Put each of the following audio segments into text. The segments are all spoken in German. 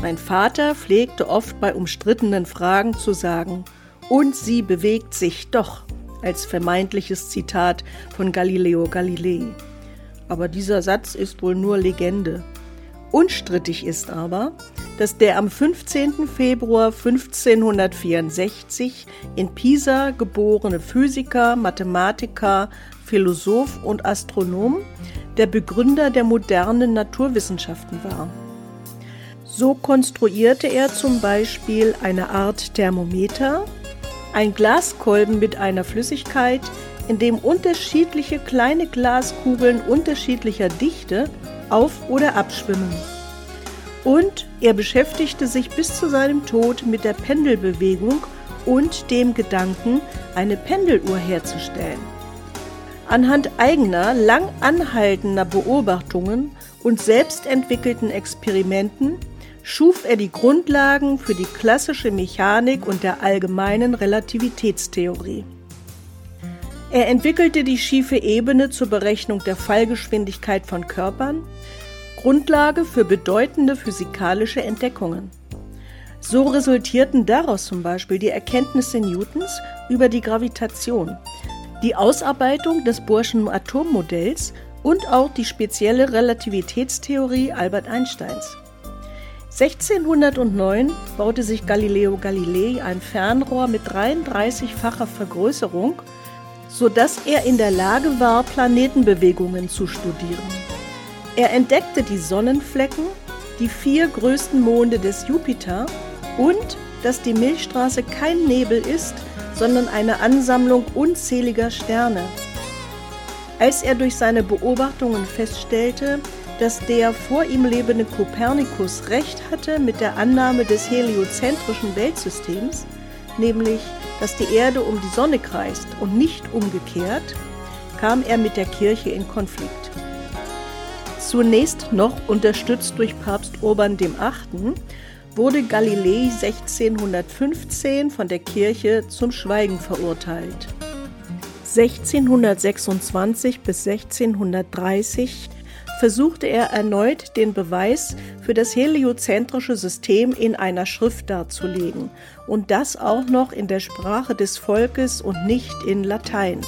Mein Vater pflegte oft bei umstrittenen Fragen zu sagen, und sie bewegt sich doch, als vermeintliches Zitat von Galileo Galilei. Aber dieser Satz ist wohl nur Legende. Unstrittig ist aber, dass der am 15. Februar 1564 in Pisa geborene Physiker, Mathematiker, Philosoph und Astronom der Begründer der modernen Naturwissenschaften war. So konstruierte er zum Beispiel eine Art Thermometer, ein Glaskolben mit einer Flüssigkeit, in dem unterschiedliche kleine Glaskugeln unterschiedlicher Dichte auf- oder abschwimmen. Und er beschäftigte sich bis zu seinem Tod mit der Pendelbewegung und dem Gedanken, eine Pendeluhr herzustellen. Anhand eigener, lang anhaltender Beobachtungen und selbstentwickelten Experimenten schuf er die Grundlagen für die klassische Mechanik und der allgemeinen Relativitätstheorie. Er entwickelte die schiefe Ebene zur Berechnung der Fallgeschwindigkeit von Körpern, Grundlage für bedeutende physikalische Entdeckungen. So resultierten daraus zum Beispiel die Erkenntnisse Newtons über die Gravitation, die Ausarbeitung des Bohrschen Atommodells und auch die spezielle Relativitätstheorie Albert Einsteins. 1609 baute sich Galileo Galilei ein Fernrohr mit 33-facher Vergrößerung, sodass er in der Lage war, Planetenbewegungen zu studieren. Er entdeckte die Sonnenflecken, die vier größten Monde des Jupiter und dass die Milchstraße kein Nebel ist, sondern eine Ansammlung unzähliger Sterne. Als er durch seine Beobachtungen feststellte, dass der vor ihm lebende Kopernikus recht hatte mit der Annahme des heliozentrischen Weltsystems, nämlich dass die Erde um die Sonne kreist und nicht umgekehrt, kam er mit der Kirche in Konflikt. Zunächst noch unterstützt durch Papst Urban VIII. Wurde Galilei 1615 von der Kirche zum Schweigen verurteilt. 1626 bis 1630 versuchte er erneut den Beweis für das heliozentrische System in einer Schrift darzulegen und das auch noch in der Sprache des Volkes und nicht in Latein.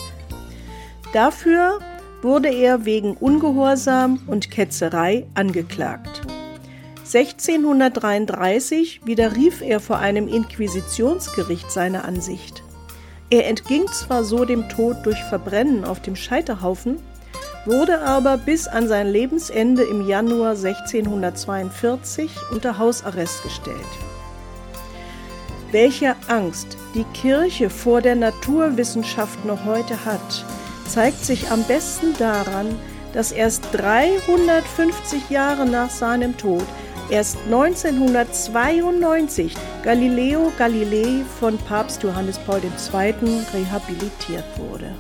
Dafür wurde er wegen Ungehorsam und Ketzerei angeklagt. 1633 widerrief er vor einem Inquisitionsgericht seine Ansicht. Er entging zwar so dem Tod durch Verbrennen auf dem Scheiterhaufen, wurde aber bis an sein Lebensende im Januar 1642 unter Hausarrest gestellt. Welche Angst die Kirche vor der Naturwissenschaft noch heute hat, zeigt sich am besten daran, dass erst 350 Jahre nach seinem Tod, erst 1992, Galileo Galilei von Papst Johannes Paul II. rehabilitiert wurde.